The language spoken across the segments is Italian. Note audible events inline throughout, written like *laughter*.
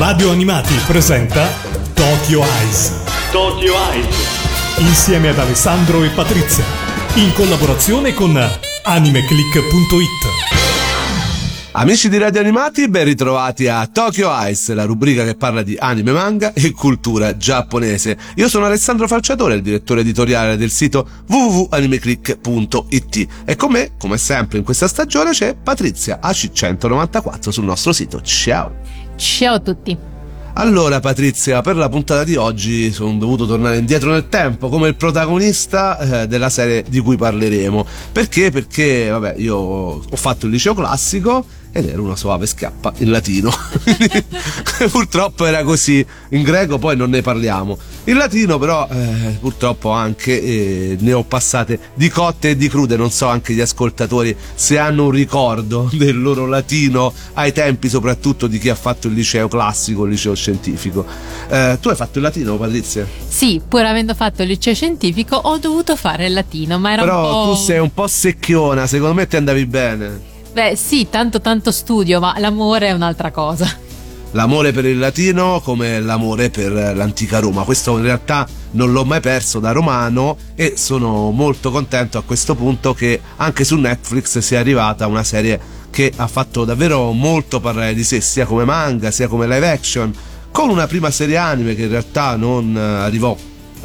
Radio Animati presenta Tokyo Eyes. Tokyo Eyes. Insieme ad Alessandro e Patrizia. In collaborazione con animeclick.it. Amici di Radio Animati, ben ritrovati a Tokyo Ice, la rubrica che parla di anime, manga e cultura giapponese. Io sono Alessandro Falciatore, il direttore editoriale del sito www.animeclick.it e con me, come sempre in questa stagione, c'è Patrizia AC194 sul nostro sito. Ciao! Ciao a tutti! Allora Patrizia, per la puntata di oggi sono dovuto tornare indietro nel tempo come il protagonista eh, della serie di cui parleremo. Perché? Perché, vabbè, io ho fatto il liceo classico ed era una soave schiappa in latino. *laughs* purtroppo era così, in greco poi non ne parliamo. In latino però eh, purtroppo anche eh, ne ho passate di cotte e di crude, non so anche gli ascoltatori se hanno un ricordo del loro latino ai tempi soprattutto di chi ha fatto il liceo classico, il liceo scientifico. Eh, tu hai fatto il latino Patrizia? Sì, pur avendo fatto il liceo scientifico ho dovuto fare il latino, ma era però un po'... tu sei un po' secchiona, secondo me ti andavi bene. Beh sì, tanto tanto studio, ma l'amore è un'altra cosa. L'amore per il latino come l'amore per l'antica Roma. Questo in realtà non l'ho mai perso da romano e sono molto contento a questo punto che anche su Netflix sia arrivata una serie che ha fatto davvero molto parlare di sé, sia come manga sia come live action, con una prima serie anime che in realtà non arrivò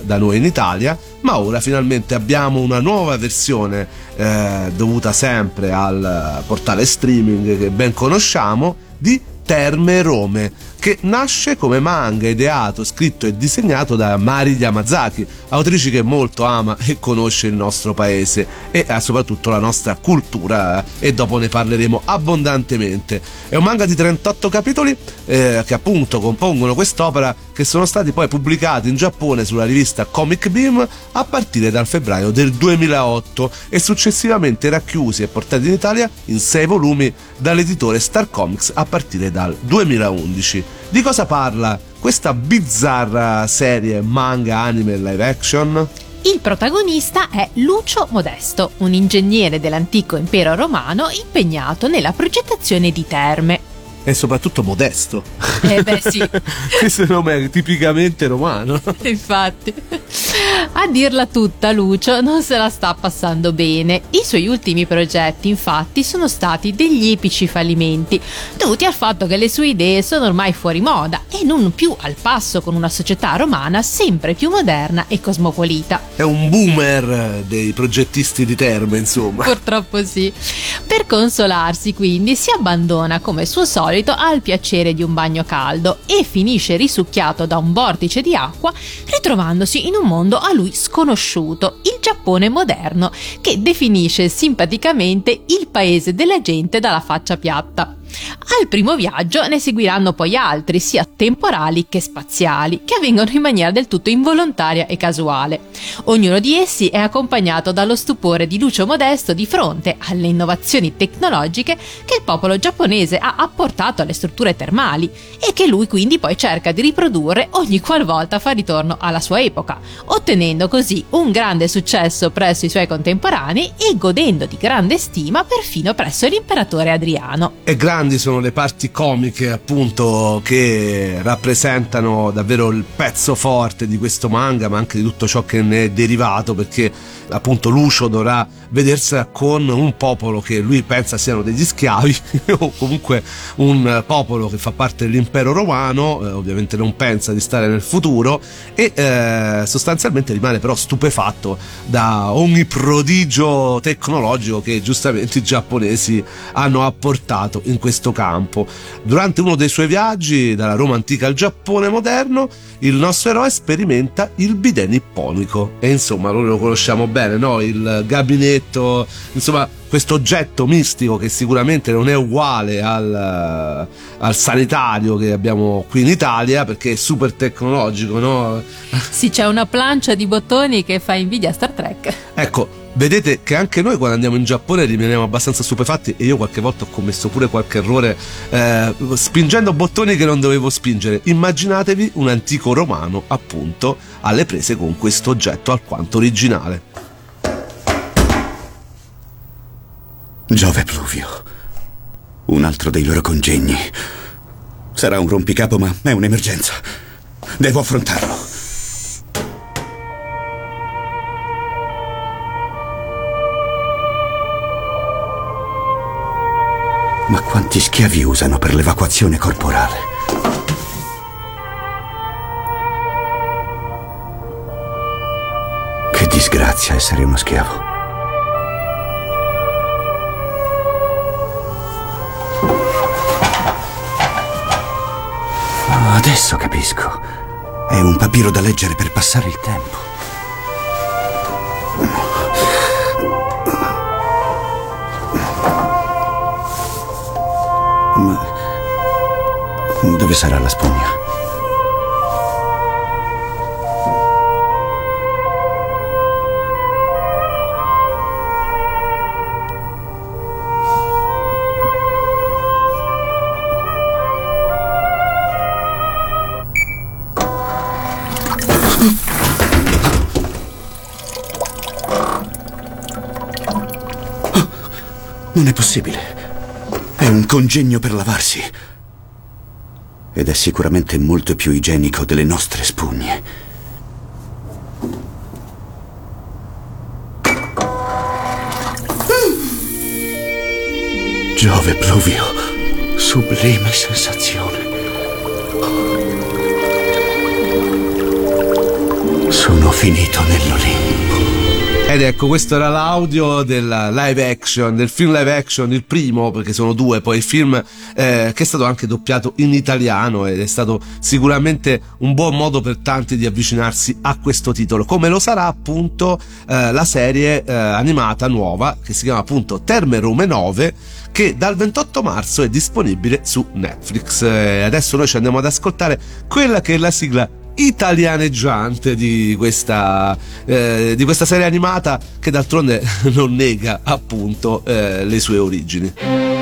da noi in Italia, ma ora finalmente abbiamo una nuova versione eh, dovuta sempre al portale streaming che ben conosciamo di Terme Rome, che nasce come manga ideato, scritto e disegnato da Mari Yamazaki, autrice che molto ama e conosce il nostro paese e eh, soprattutto la nostra cultura e dopo ne parleremo abbondantemente. È un manga di 38 capitoli eh, che appunto compongono quest'opera che sono stati poi pubblicati in Giappone sulla rivista Comic Beam a partire dal febbraio del 2008 e successivamente racchiusi e portati in Italia in 6 volumi dall'editore Star Comics a partire dal 2011. Di cosa parla questa bizzarra serie manga, anime e live action? Il protagonista è Lucio Modesto, un ingegnere dell'antico impero romano impegnato nella progettazione di terme. E soprattutto modesto. Eh beh sì. *laughs* Questo nome è tipicamente romano. Infatti. A dirla tutta, Lucio non se la sta passando bene. I suoi ultimi progetti, infatti, sono stati degli epici fallimenti, dovuti al fatto che le sue idee sono ormai fuori moda e non più al passo con una società romana sempre più moderna e cosmopolita. È un boomer dei progettisti di terme, insomma. Purtroppo sì. Per consolarsi, quindi, si abbandona come suo solito al piacere di un bagno caldo e finisce risucchiato da un vortice di acqua, ritrovandosi in un mondo a lui sconosciuto, il Giappone moderno, che definisce simpaticamente il paese della gente dalla faccia piatta. Al primo viaggio ne seguiranno poi altri, sia temporali che spaziali, che avvengono in maniera del tutto involontaria e casuale. Ognuno di essi è accompagnato dallo stupore di Lucio Modesto di fronte alle innovazioni tecnologiche che il popolo giapponese ha apportato alle strutture termali e che lui quindi poi cerca di riprodurre ogni qualvolta fa ritorno alla sua epoca, ottenendo così un grande successo presso i suoi contemporanei e godendo di grande stima perfino presso l'imperatore Adriano. E grandi sono le parti comiche appunto che rappresentano davvero il pezzo forte di questo manga ma anche di tutto ciò che ne è derivato perché appunto Lucio dovrà vedersela con un popolo che lui pensa siano degli schiavi *laughs* o comunque un popolo che fa parte dell'impero romano eh, ovviamente non pensa di stare nel futuro e eh, sostanzialmente rimane però stupefatto da ogni prodigio tecnologico che giustamente i giapponesi hanno apportato in questo campo durante uno dei suoi viaggi dalla Roma antica al Giappone moderno il nostro eroe sperimenta il bidet nipponico e insomma noi lo conosciamo bene no? il gabinetto insomma questo oggetto mistico che sicuramente non è uguale al, al, sanitario che abbiamo qui in Italia perché è super tecnologico no? *laughs* sì c'è una plancia di bottoni che fa invidia a Star Trek ecco vedete che anche noi quando andiamo in Giappone rimaniamo abbastanza stupefatti e io qualche volta ho commesso pure qualche errore eh, spingendo bottoni che non dovevo spingere. Immaginatevi un antico romano appunto alle prese con questo oggetto alquanto originale. Giove Pluvio, un altro dei loro congegni. Sarà un rompicapo, ma è un'emergenza. Devo affrontarlo. Ma quanti schiavi usano per l'evacuazione corporale? Che disgrazia essere uno schiavo. Adesso capisco. È un papiro da leggere per passare il tempo. Ma dove sarà la spugna? Possibile. È un congegno per lavarsi. Ed è sicuramente molto più igienico delle nostre spugne. Giove pluvio, sublime sensazione. Sono finito nell'Olimpo. Ed ecco, questo era l'audio del live action, del film live action, il primo, perché sono due, poi il film eh, che è stato anche doppiato in italiano ed è stato sicuramente un buon modo per tanti di avvicinarsi a questo titolo, come lo sarà appunto eh, la serie eh, animata nuova che si chiama appunto Terme Rome 9 che dal 28 marzo è disponibile su Netflix. Eh, adesso noi ci andiamo ad ascoltare quella che è la sigla italianeggiante di questa, eh, di questa serie animata che d'altronde *laughs* non nega appunto eh, le sue origini.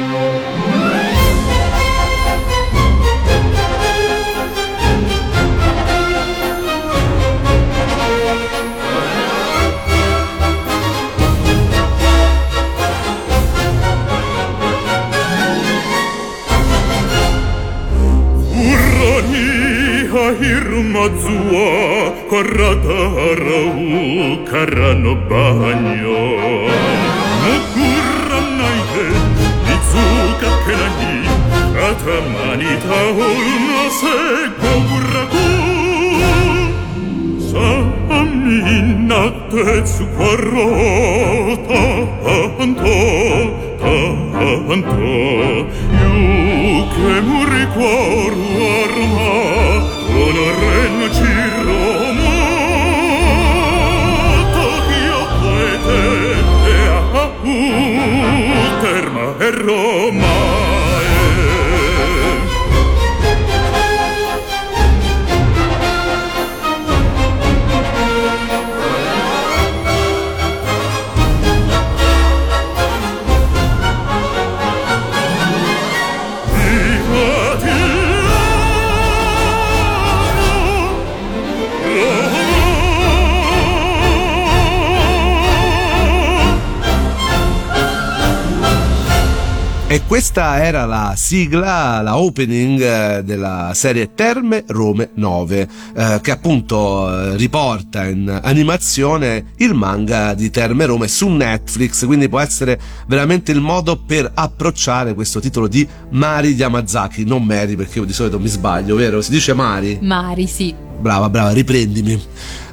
zło, koratorą karano banio. No kurra najdę, bicuka kelani, a tamani taul nose goburaku. Sami na tecu korota, anto, tanto, juke muri koru arma. E e questa era la sigla, la opening eh, della serie Terme Rome 9, eh, che appunto eh, riporta in animazione il manga di Terme Rome su Netflix, quindi può essere veramente il modo per approcciare questo titolo di Mari Yamazaki, non Mary perché io di solito mi sbaglio, vero? Si dice Mari? Mari, sì. Brava, brava, riprendimi.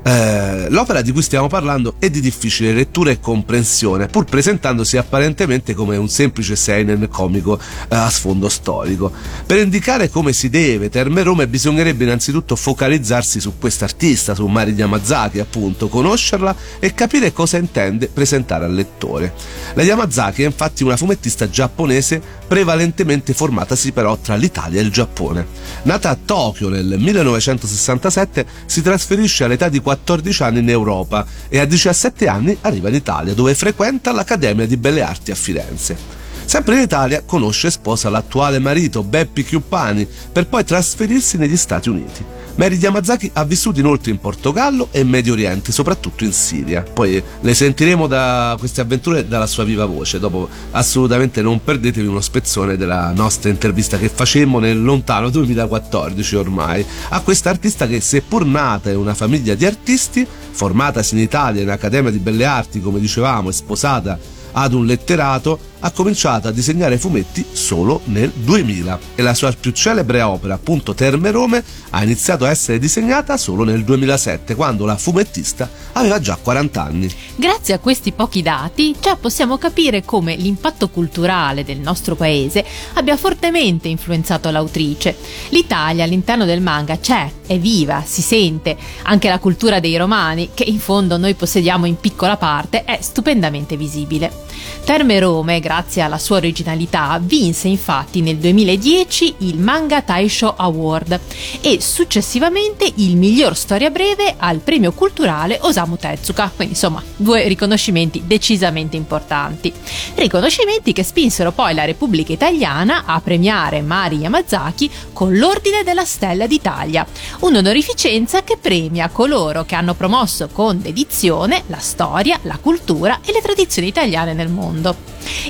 Eh, l'opera di cui stiamo parlando è di difficile lettura e comprensione, pur presentandosi apparentemente come un semplice seinen comico eh, a sfondo storico. Per indicare come si deve Terme Rome bisognerebbe innanzitutto focalizzarsi su quest'artista, su Mari Yamazaki appunto, conoscerla e capire cosa intende presentare al lettore. La Yamazaki è infatti una fumettista giapponese prevalentemente formatasi però tra l'Italia e il Giappone. Nata a Tokyo nel 1967 si trasferisce all'età di 14 anni in Europa e a 17 anni arriva in Italia dove frequenta l'Accademia di Belle Arti a Firenze. Sempre in Italia conosce e sposa l'attuale marito Beppi Chiuppani per poi trasferirsi negli Stati Uniti. Mary Yamazaki ha vissuto inoltre in Portogallo e Medio Oriente, soprattutto in Siria. Poi le sentiremo da queste avventure dalla sua viva voce. Dopo assolutamente non perdetevi uno spezzone della nostra intervista che facemmo nel lontano 2014 ormai a questa artista che seppur nata in una famiglia di artisti, formatasi in Italia in Accademia di Belle Arti, come dicevamo, e sposata ad un letterato, ha cominciato a disegnare fumetti solo nel 2000 e la sua più celebre opera, appunto Terme Rome, ha iniziato a essere disegnata solo nel 2007, quando la fumettista aveva già 40 anni. Grazie a questi pochi dati già possiamo capire come l'impatto culturale del nostro paese abbia fortemente influenzato l'autrice. L'Italia all'interno del manga c'è, è viva, si sente. Anche la cultura dei romani, che in fondo noi possediamo in piccola parte, è stupendamente visibile. Terme Rome, grazie alla sua originalità, vinse infatti nel 2010 il Manga Taisho Award e successivamente il miglior storia breve al premio culturale Osamu Tezuka. Quindi insomma, due riconoscimenti decisamente importanti. Riconoscimenti che spinsero poi la Repubblica Italiana a premiare Mari Yamazaki con l'Ordine della Stella d'Italia, un'onorificenza che premia coloro che hanno promosso con dedizione la storia, la cultura e le tradizioni italiane nel mondo.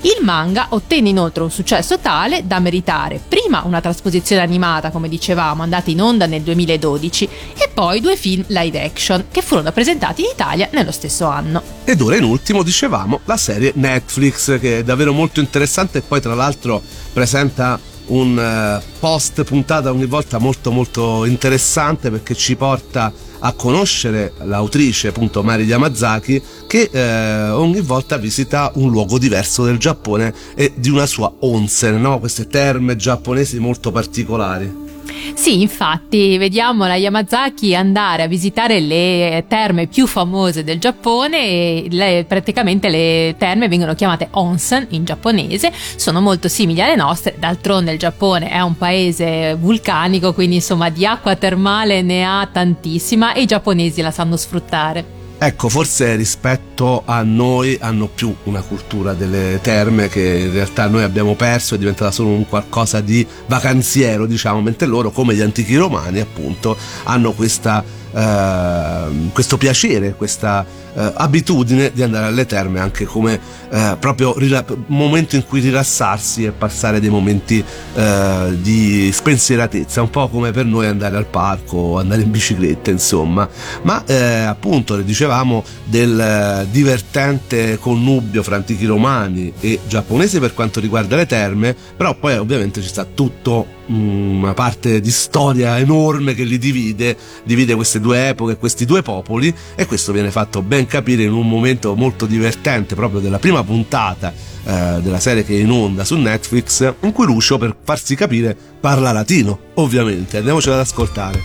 Il manga ottenne inoltre un successo tale da meritare prima una trasposizione animata, come dicevamo, andata in onda nel 2012 e poi due film live action che furono presentati in Italia nello stesso anno. Ed ora in ultimo dicevamo la serie Netflix che è davvero molto interessante e poi tra l'altro presenta un eh, post puntata ogni volta molto molto interessante perché ci porta a conoscere l'autrice appunto Mari Yamazaki che eh, ogni volta visita un luogo diverso del Giappone e di una sua onsen, no? queste terme giapponesi molto particolari. Sì, infatti, vediamo la Yamazaki andare a visitare le terme più famose del Giappone e le, praticamente le terme vengono chiamate onsen in giapponese, sono molto simili alle nostre, d'altronde il Giappone è un paese vulcanico, quindi insomma di acqua termale ne ha tantissima e i giapponesi la sanno sfruttare. Ecco, forse rispetto a noi hanno più una cultura delle terme che in realtà noi abbiamo perso, è diventata solo un qualcosa di vacanziero, diciamo, mentre loro, come gli antichi romani, appunto, hanno questa, eh, questo piacere, questa eh, abitudine di andare alle terme anche come eh, proprio rila- momento in cui rilassarsi e passare dei momenti eh, di spensieratezza, un po' come per noi andare al parco, andare in bicicletta, insomma. Ma eh, appunto, le dicevamo del eh, divertente connubio fra antichi romani e giapponesi per quanto riguarda le terme, però poi ovviamente ci sta tutto una parte di storia enorme che li divide, divide queste due epoche, questi due popoli e questo viene fatto ben capire in un momento molto divertente proprio della prima puntata eh, della serie che è in onda su Netflix in cui Lucio per farsi capire parla latino, ovviamente. Andiamocelo ad ascoltare.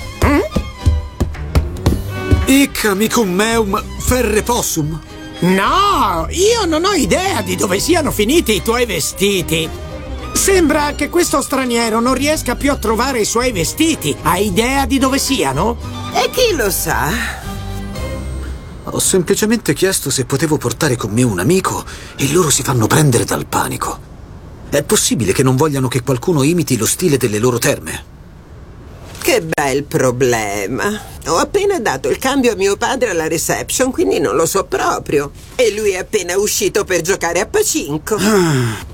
Ic amicum meum ferre possum. No, io non ho idea di dove siano finiti i tuoi vestiti. Sembra che questo straniero non riesca più a trovare i suoi vestiti. Hai idea di dove siano? E chi lo sa? Ho semplicemente chiesto se potevo portare con me un amico e loro si fanno prendere dal panico. È possibile che non vogliano che qualcuno imiti lo stile delle loro terme? Che bel problema. Ho appena dato il cambio a mio padre alla reception, quindi non lo so proprio. E lui è appena uscito per giocare a pacinco.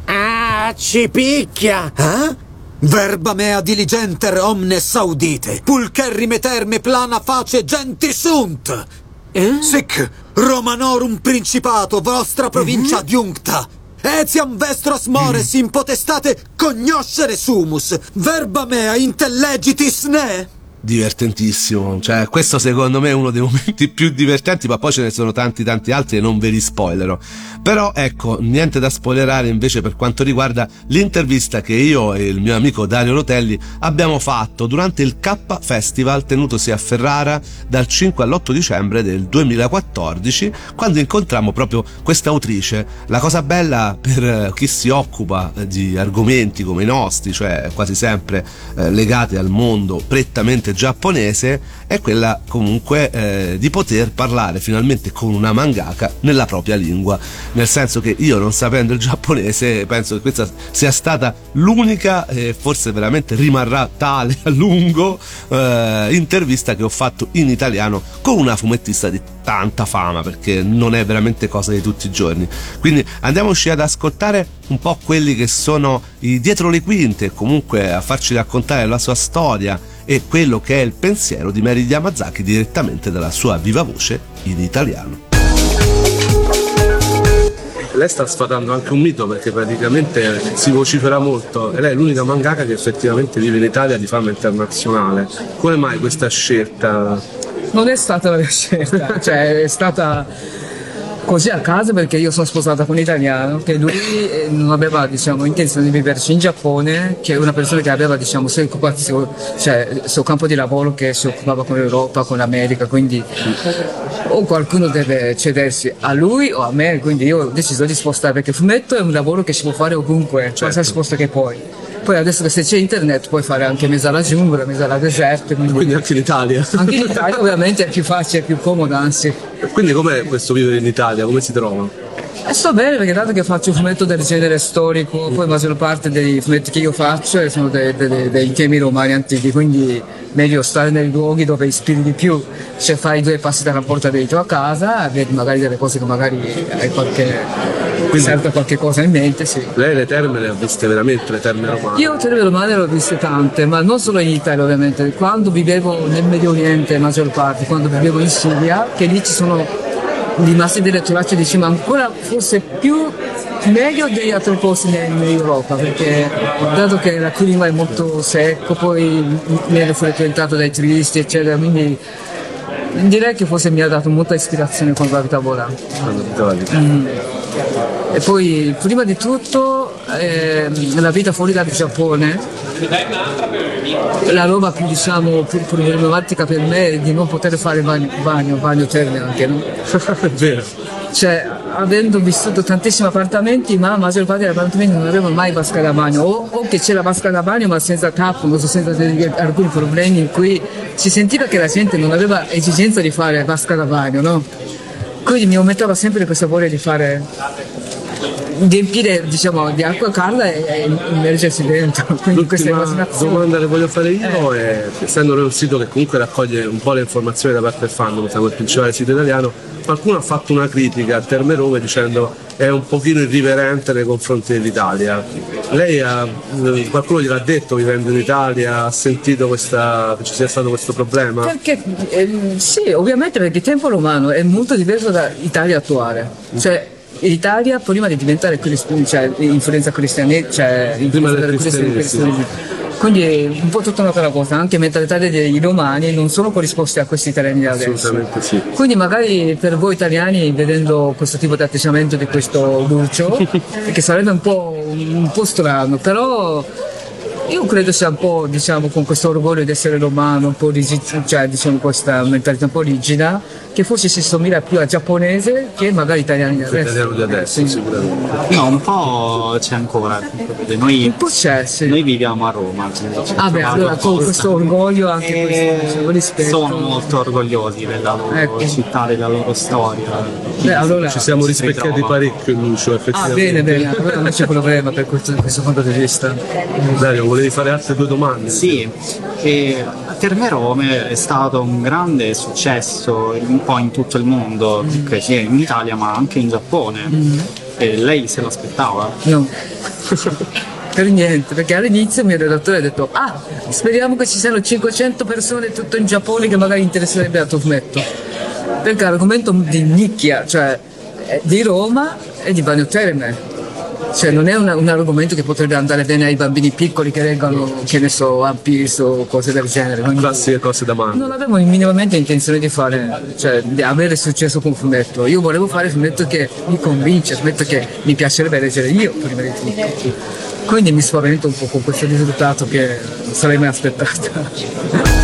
Ah, ci picchia! Eh? Verba mea diligenter omnes audite, pulcherrime terme plana face genti sunt. Eh? Sic Romanorum Principato, vostra provincia adjuncta. Etiam vestros mores in potestate cognoscere sumus. Verba mea intellegitis ne. Divertentissimo. Cioè, questo secondo me è uno dei *laughs* momenti più divertenti, ma poi ce ne sono tanti tanti altri e non ve li spoilerò. Però ecco, niente da spoilerare invece per quanto riguarda l'intervista che io e il mio amico Dario Rotelli abbiamo fatto durante il K Festival tenutosi a Ferrara dal 5 all'8 dicembre del 2014, quando incontrammo proprio questa autrice. La cosa bella per chi si occupa di argomenti come i nostri, cioè quasi sempre eh, legati al mondo prettamente componente giapponese è quella comunque eh, di poter parlare finalmente con una mangaka nella propria lingua. Nel senso che io non sapendo il giapponese penso che questa sia stata l'unica e forse veramente rimarrà tale a lungo eh, intervista che ho fatto in italiano con una fumettista di tanta fama perché non è veramente cosa di tutti i giorni. Quindi andiamoci ad ascoltare un po' quelli che sono i dietro le quinte, comunque a farci raccontare la sua storia e quello che è il pensiero di Mary Yamazaki direttamente dalla sua viva voce in italiano. Lei sta sfatando anche un mito perché praticamente si vocifera molto e lei è l'unica mangaka che effettivamente vive in Italia di fama internazionale. Come mai questa scelta? Non è stata la mia scelta, *laughs* cioè è stata così a caso perché io sono sposata con un italiano che lui eh, non aveva diciamo, intenzione di viverci in Giappone, che è una persona che aveva diciamo, sue occupazioni, cioè il suo campo di lavoro che si occupava con l'Europa, con l'America, quindi o qualcuno deve cedersi a lui o a me, quindi io ho deciso di spostare perché il fumetto è un lavoro che si può fare ovunque, qualsiasi posto che puoi. Poi adesso che se c'è internet puoi fare anche mezzo alla giungla, mezzo alla deserta. Quindi, Quindi anche in Italia. anche in Italia ovviamente è più facile, è più comodo anzi. Quindi com'è questo vivere in Italia? Come si trova? E sto bene perché dato che faccio un fumetto del genere storico, poi la maggior parte dei fumetti che io faccio sono dei, dei- dei temi romani antichi, quindi meglio stare nei luoghi dove ispiri di più. Se fai due passi dalla porta dentro a casa, vedi magari delle cose che magari hai qualche, serve qualche cosa in mente, sì. Lei le terme le ha viste veramente, le terme romane? Io terre romane le ho viste tante, ma non solo in Italia ovviamente. Quando vivevo nel Medio Oriente, la maggior parte, quando vivevo in Siria, che lì ci sono rimasti delle tracce di cima ancora forse più meglio degli altri posti in, Europa, perché dato che il clima è molto secco, poi viene frequentato dai turisti, eccetera, quindi direi che forse mi ha dato molta ispirazione quando abitavo là. Quando abitavi? Mm. E poi, prima di tutto, ehm, la vita fuori dal Giappone, la roba più, diciamo, più problematica per me è di non poter fare bagno, bagno, bagno terme anche, no? *laughs* è vero. Cioè, avendo vissuto tantissimi appartamenti, ma la maggior parte degli appartamenti non avevano mai vasca da bagno, o, o che c'era vasca da bagno ma senza tappo, non so, senza alcuni problemi in cui si sentiva che la gente non aveva esigenza di fare vasca da bagno, no? Quindi mi aumentava sempre questa voglia di fare riempire diciamo di acqua calda e, e immergersi dentro *laughs* quindi questa L'ultima immaginazione domanda che voglio fare io Eh. è, essendo un sito che comunque raccoglie un po' le informazioni da parte del fandom, siamo il principale sito italiano, qualcuno ha fatto una critica a Terme Rome dicendo è un pochino irriverente nei confronti dell'Italia. Lei ha, qualcuno gliel'ha detto vivendo in Italia, ha sentito questa, che ci sia stato questo problema? Perché ehm, sì, ovviamente perché il tempo romano è molto diverso dall'Italia attuale. Cioè, l'Italia prima di diventare cioè influenza cristiana, cioè Prima del cristianesimo. Quindi è un po' tutta un'altra cosa, anche mentalità dei romani non sono corrisposti a questi italiani adesso. Assolutamente sì. Quindi magari per voi italiani, vedendo questo tipo di atteggiamento di questo Lucio, *laughs* che sarebbe un po', un po' strano, però io credo sia un po', diciamo, con questo orgoglio di essere romano, un po' rigid, cioè diciamo questa mentalità un po' rigida, che forse si somiglia più a giapponese che magari italiani di adesso. Italiano di adesso, Sì. sicuramente. No, un po' c'è ancora. Noi, Un po' c'è, sì. noi viviamo a Roma. Ah beh, allora con questo orgoglio anche E questo diciamo, rispetto. sono molto orgogliosi della loro Ecco. città, della loro storia. Beh, allora... Ci siamo Si rispecchiati parecchio in Lucio, Ah effettivamente. bene, bene, allora non c'è *laughs* problema per questo, questo punto di vista. Dario, volevi fare altre due domande? Sì, e Terme Rome è stato un grande successo un po' in tutto il mondo, che sia in Italia ma anche in Giappone. E lei se l'aspettava? No. *laughs* per niente, perché all'inizio il mio redattore ha detto ah, speriamo che ci siano 500 persone tutto in Giappone che magari interesserebbe al tuo fumetto. Perché l'argomento di nicchia, cioè è di Roma e di Bagno Terme. Cioè non è una- un argomento che potrebbe andare bene ai bambini piccoli che leggono, che ne so, One Piece o cose del genere. quindi- Classiche cose da mano. non avevo minimamente intenzione di fare, cioè di avere successo con un fumetto. Io volevo fare fumetto che mi convince, fumetto che mi piacerebbe leggere io prima di tutto. Quindi mi spavento un po' con questo risultato che non sarei mai aspettata.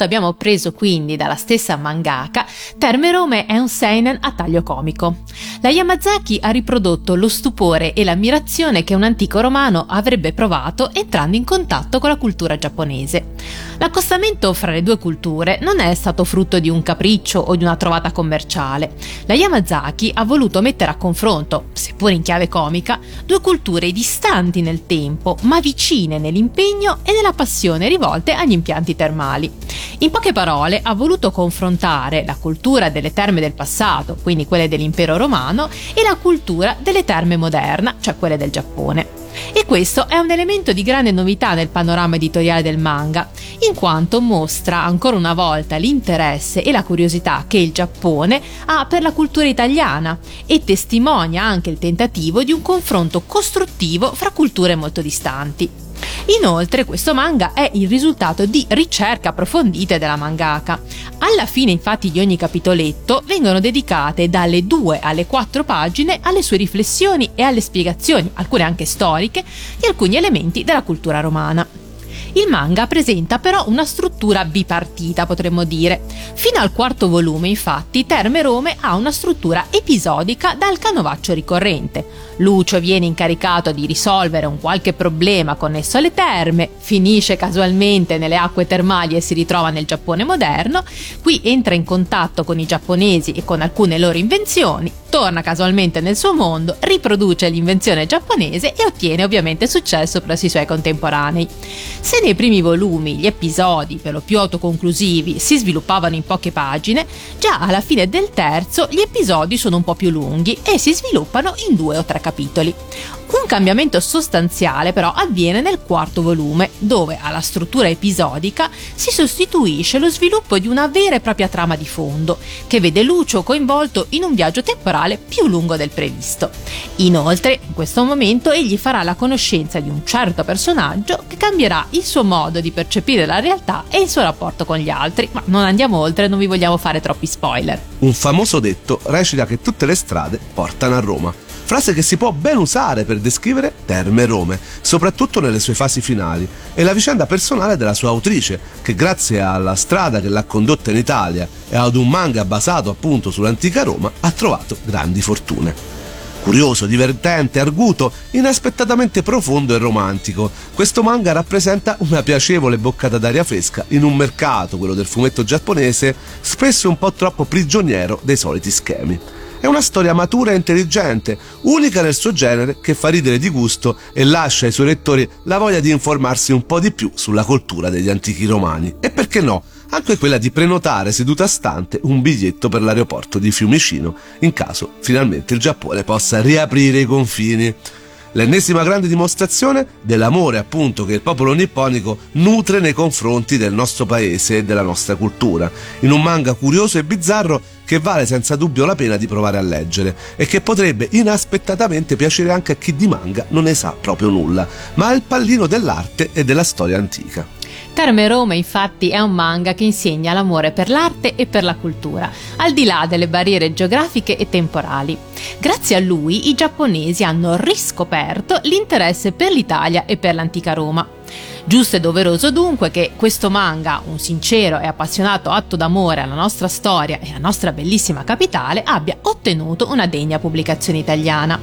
Quanto abbiamo preso quindi dalla stessa mangaka, Terme Rome è un seinen a taglio comico. La Yamazaki ha riprodotto lo stupore e l'ammirazione che un antico romano avrebbe provato entrando in contatto con la cultura giapponese. L'accostamento fra le due culture non è stato frutto di un capriccio o di una trovata commerciale. La Yamazaki ha voluto mettere a confronto, seppur in chiave comica, due culture distanti nel tempo, ma vicine nell'impegno e nella passione rivolte agli impianti termali. In poche parole, ha voluto confrontare la cultura delle terme del passato, quindi quelle dell'impero romano, e la cultura delle terme moderna, cioè quelle del Giappone. E questo è un elemento di grande novità nel panorama editoriale del manga, in quanto mostra ancora una volta l'interesse e la curiosità che il Giappone ha per la cultura italiana e testimonia anche il tentativo di un confronto costruttivo fra culture molto distanti. Inoltre questo manga è il risultato di ricerche approfondite della mangaka. Alla fine infatti di ogni capitoletto vengono dedicate dalle 2 alle 4 pagine alle sue riflessioni e alle spiegazioni, alcune anche storiche, di alcuni elementi della cultura romana. Il manga presenta però una struttura bipartita, potremmo dire. Fino al quarto volume, infatti, Terme Rome ha una struttura episodica dal canovaccio ricorrente. Lucio viene incaricato di risolvere un qualche problema connesso alle terme, finisce casualmente nelle acque termali e si ritrova nel Giappone moderno, qui entra in contatto con i giapponesi e con alcune loro invenzioni, torna casualmente nel suo mondo, riproduce l'invenzione giapponese e ottiene ovviamente successo presso i suoi contemporanei. Se nei primi volumi gli episodi, per lo più autoconclusivi, si sviluppavano in poche pagine, già alla fine del terzo gli episodi sono un po' più lunghi e si sviluppano in due o tre capitoli. Un cambiamento sostanziale però avviene nel quarto volume, dove alla struttura episodica si sostituisce lo sviluppo di una vera e propria trama di fondo, che vede Lucio coinvolto in un viaggio temporale più lungo del previsto. Inoltre, in questo momento egli farà la conoscenza di un certo personaggio che cambierà il suo modo di percepire la realtà e il suo rapporto con gli altri, ma non andiamo oltre, non vi vogliamo fare troppi spoiler. Un famoso detto recita che tutte le strade portano a Roma frase che si può ben usare per descrivere Terme Rome, soprattutto nelle sue fasi finali, e la vicenda personale della sua autrice, che grazie alla strada che l'ha condotta in Italia e ad un manga basato appunto sull'antica Roma ha trovato grandi fortune. Curioso, divertente, arguto, inaspettatamente profondo e romantico, questo manga rappresenta una piacevole boccata d'aria fresca in un mercato, quello del fumetto giapponese, spesso un po' troppo prigioniero dei soliti schemi. È una storia matura e intelligente, unica nel suo genere, che fa ridere di gusto e lascia ai suoi lettori la voglia di informarsi un po' di più sulla cultura degli antichi romani. E perché no? Anche quella di prenotare seduta stante un biglietto per l'aeroporto di Fiumicino, in caso finalmente il Giappone possa riaprire i confini l'ennesima grande dimostrazione dell'amore appunto che il popolo nipponico nutre nei confronti del nostro paese e della nostra cultura, in un manga curioso e bizzarro che vale senza dubbio la pena di provare a leggere e che potrebbe inaspettatamente piacere anche a chi di manga non ne sa proprio nulla, ma ha il pallino dell'arte e della storia antica. Terme Rome infatti è un manga che insegna l'amore per l'arte e per la cultura, al di là delle barriere geografiche e temporali. Grazie a lui i giapponesi hanno riscoperto l'interesse per l'Italia e per l'antica Roma. Giusto e doveroso dunque che questo manga, un sincero e appassionato atto d'amore alla nostra storia e alla nostra bellissima capitale, abbia ottenuto una degna pubblicazione italiana.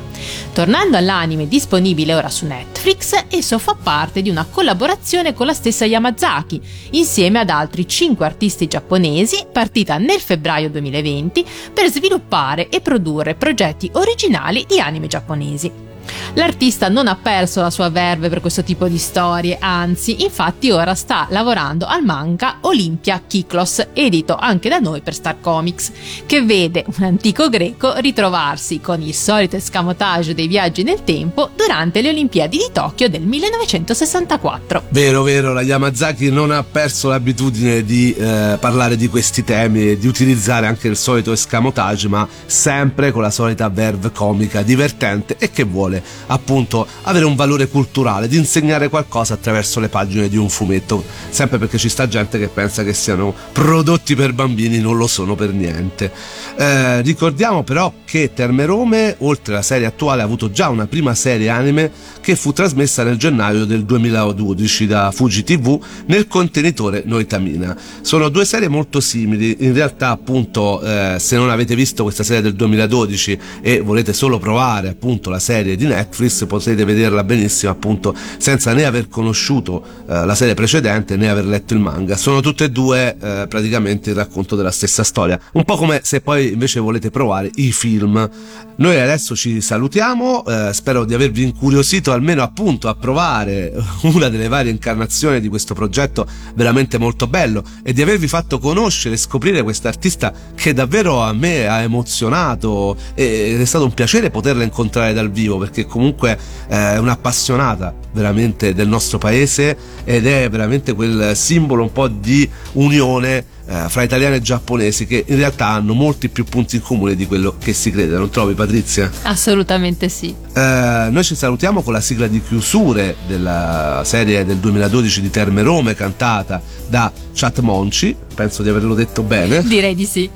Tornando all'anime disponibile ora su Netflix, esso fa parte di una collaborazione con la stessa Yamazaki, insieme ad altri 5 artisti giapponesi, partita nel febbraio 2020 per sviluppare e produrre progetti originali di anime giapponesi. L'artista non ha perso la sua verve per questo tipo di storie, anzi, infatti ora sta lavorando al manga Olympia Kiklos, edito anche da noi per Star Comics, che vede un antico greco ritrovarsi con il solito escamotage dei viaggi nel tempo durante le Olimpiadi di Tokyo del 1964. Vero, vero, la Yamazaki non ha perso l'abitudine di eh, parlare di questi temi e di utilizzare anche il solito escamotage, ma sempre con la solita verve comica divertente e che vuole appunto avere un valore culturale, di insegnare qualcosa attraverso le pagine di un fumetto, sempre perché ci sta gente che pensa che siano prodotti per bambini, non lo sono per niente. Eh, ricordiamo però che Terme Rome, oltre alla serie attuale, ha avuto già una prima serie anime che fu trasmessa nel gennaio del 2012 da Fuji TV nel contenitore Noitamina. Sono due serie molto simili, in realtà appunto eh, se non avete visto questa serie del 2012 e volete solo provare appunto la serie di Netflix potete vederla benissimo appunto senza né aver conosciuto eh, la serie precedente né aver letto il manga. Sono tutte e due eh, praticamente il racconto della stessa storia, un po' come se poi invece volete provare i film. Noi adesso ci salutiamo, eh, spero di avervi incuriosito almeno appunto a provare *laughs* una delle varie incarnazioni di questo progetto veramente molto bello e di avervi fatto conoscere e scoprire questa artista che davvero a me ha emozionato ed è stato un piacere poterla incontrare dal vivo perché comunque eh, è un'appassionata veramente del nostro paese ed è veramente quel simbolo un po' di unione eh, fra italiani e giapponesi che in realtà hanno molti più punti in comune di quello che si crede, non trovi Patrizia? Assolutamente sì. Eh, noi ci salutiamo con la sigla di chiusure della serie del 2012 di Terme Rome cantata da Chat Monci, penso di averlo detto bene. Direi di sì.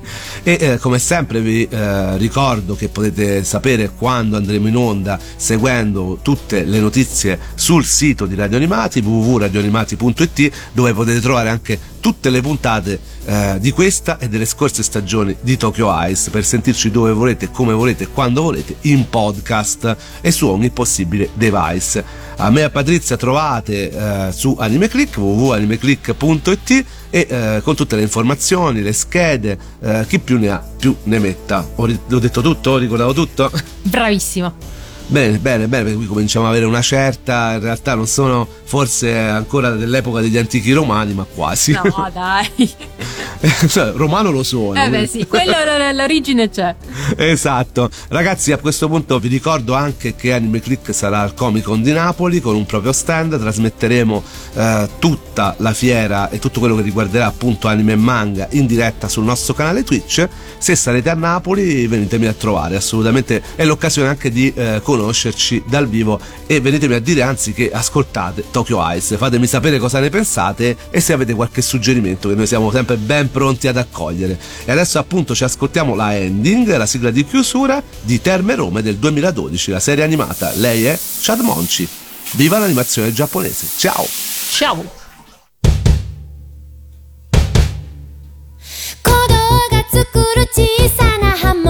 E eh, come sempre vi eh, ricordo che potete sapere quando andremo in onda seguendo tutte le notizie sul sito di Radio Animati www.radioanimati.it dove potete trovare anche tutte le puntate eh, di questa e delle scorse stagioni di Tokyo Ice per sentirci dove volete, come volete, quando volete in podcast e su ogni possibile device. A me e a Patrizia trovate eh, su AnimeClick www.animeclick.it e eh, con tutte le informazioni, le schede, eh, chi più ne ha più ne metta. Ho, ho detto tutto? Ho ricordato tutto? Bravissimo. Bene, bene, bene, qui cominciamo ad avere una certa, in realtà non sono forse ancora dell'epoca degli antichi romani, ma quasi. No, *laughs* dai. cioè, romano lo sono. Eh beh sì, quello l'origine c'è. Esatto. Ragazzi, a questo punto vi ricordo anche che Anime Click sarà al Comic Con di Napoli con un proprio stand, trasmetteremo eh, tutta la fiera e tutto quello che riguarderà appunto anime e manga in diretta sul nostro canale Twitch. Se sarete a Napoli venitemi a trovare, assolutamente è l'occasione anche di eh, conoscerci dal vivo e venitemi a dire anzi che ascoltate Tokyo Ice, fatemi sapere cosa ne pensate e se avete qualche suggerimento che noi siamo sempre ben pronti ad accogliere. E adesso appunto ci ascoltiamo la ending, la sigla di chiusura di Terme Rome del 2012, la serie animata. Lei è Chad Monchi. Viva l'animazione giapponese. Ciao! Ciao! 鼓動が作る小さな波紋